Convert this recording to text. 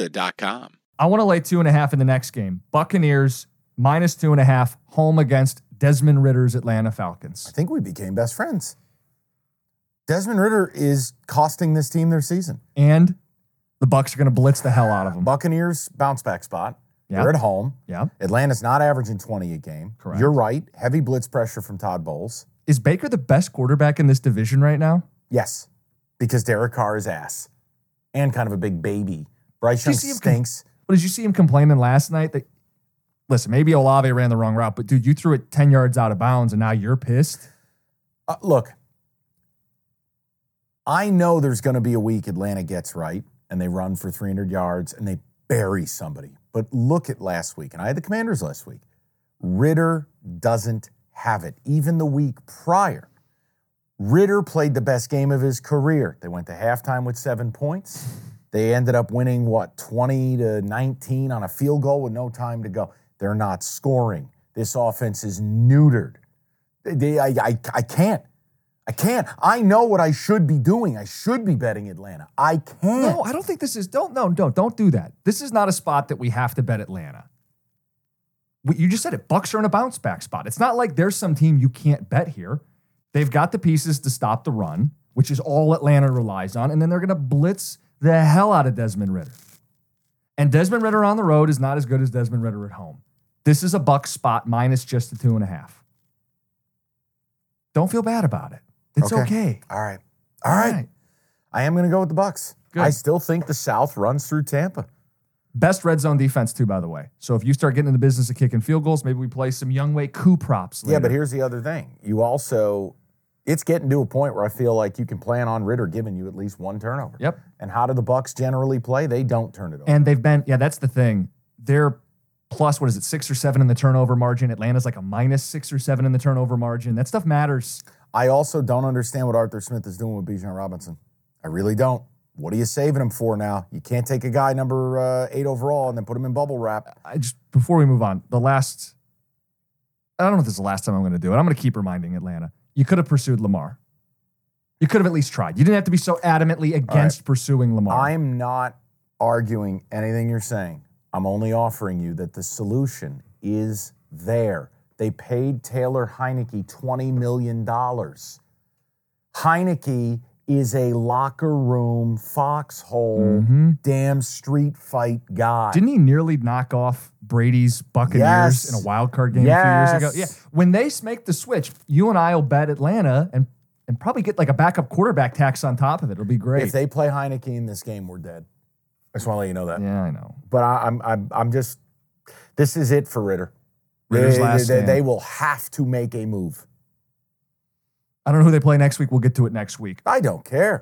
Serta.com. I want to lay two and a half in the next game. Buccaneers minus two and a half, home against Desmond Ridder's Atlanta Falcons. I think we became best friends. Desmond Ridder is costing this team their season. And the Bucks are going to blitz the hell out of them. Buccaneers bounce back spot. Yeah. They're at home. Yeah. Atlanta's not averaging 20 a game. Correct. You're right. Heavy blitz pressure from Todd Bowles. Is Baker the best quarterback in this division right now? Yes, because Derek Carr is ass and kind of a big baby. Bryce Young stinks. But did you see him complaining last night that, listen, maybe Olave ran the wrong route, but dude, you threw it 10 yards out of bounds and now you're pissed? Uh, look, I know there's going to be a week Atlanta gets right and they run for 300 yards and they bury somebody. But look at last week, and I had the commanders last week. Ridder doesn't have it. Even the week prior, Ridder played the best game of his career. They went to halftime with seven points. They ended up winning, what, 20 to 19 on a field goal with no time to go. They're not scoring. This offense is neutered. They, I, I, I can't. I can't. I know what I should be doing. I should be betting Atlanta. I can't. No, I don't think this is, don't, no, don't, don't do that. This is not a spot that we have to bet Atlanta. You just said it. Bucks are in a bounce back spot. It's not like there's some team you can't bet here. They've got the pieces to stop the run, which is all Atlanta relies on, and then they're going to blitz the hell out of Desmond Ridder. And Desmond Ridder on the road is not as good as Desmond Ridder at home. This is a buck spot minus just the two and a half. Don't feel bad about it. It's okay. All right. All right. I am going to go with the Bucks. Good. I still think the South runs through Tampa. Best red zone defense too, by the way. So if you start getting in the business of kicking field goals, maybe we play some Younghoe Koo props. Yeah, but here's the other thing. You also, it's getting to a point where I feel like you can plan on Ridder giving you at least one turnover. Yep. And how do the Bucks generally play? They don't turn it over. And they've been, yeah, that's the thing. They're plus, what is it, six or seven in the turnover margin. Atlanta's like a minus six or seven in the turnover margin. That stuff matters. I also don't understand what Arthur Smith is doing with Bijan Robinson. I really don't. What are you saving him for now? You can't take a guy number uh, eight overall and then put him in bubble wrap. I just, before we move on, the last, I don't know if this is the last time I'm going to do it. I'm going to keep reminding Atlanta. You could have pursued Lamar. You could have at least tried. You didn't have to be so adamantly against pursuing Lamar. I'm not arguing anything you're saying. I'm only offering you that the solution is there. They paid Taylor Heinicke $20 million. Heinicke is a locker room foxhole, damn street fight guy. Mm-hmm. Didn't he nearly knock off Brady's Buccaneers Yes. in a wild card game a few years ago? Yeah. When they make the switch, you and I will bet Atlanta and and probably get like a backup quarterback tax on top of it. It'll be great. if they play Heinicke in this game, we're dead. I just want to let you know that. yeah, I know. But I, I'm, I'm, I'm just. This is it for Ridder. Ridder's they, last they, stand. they will have to make a move. I don't know who they play next week. We'll get to it next week. I don't care.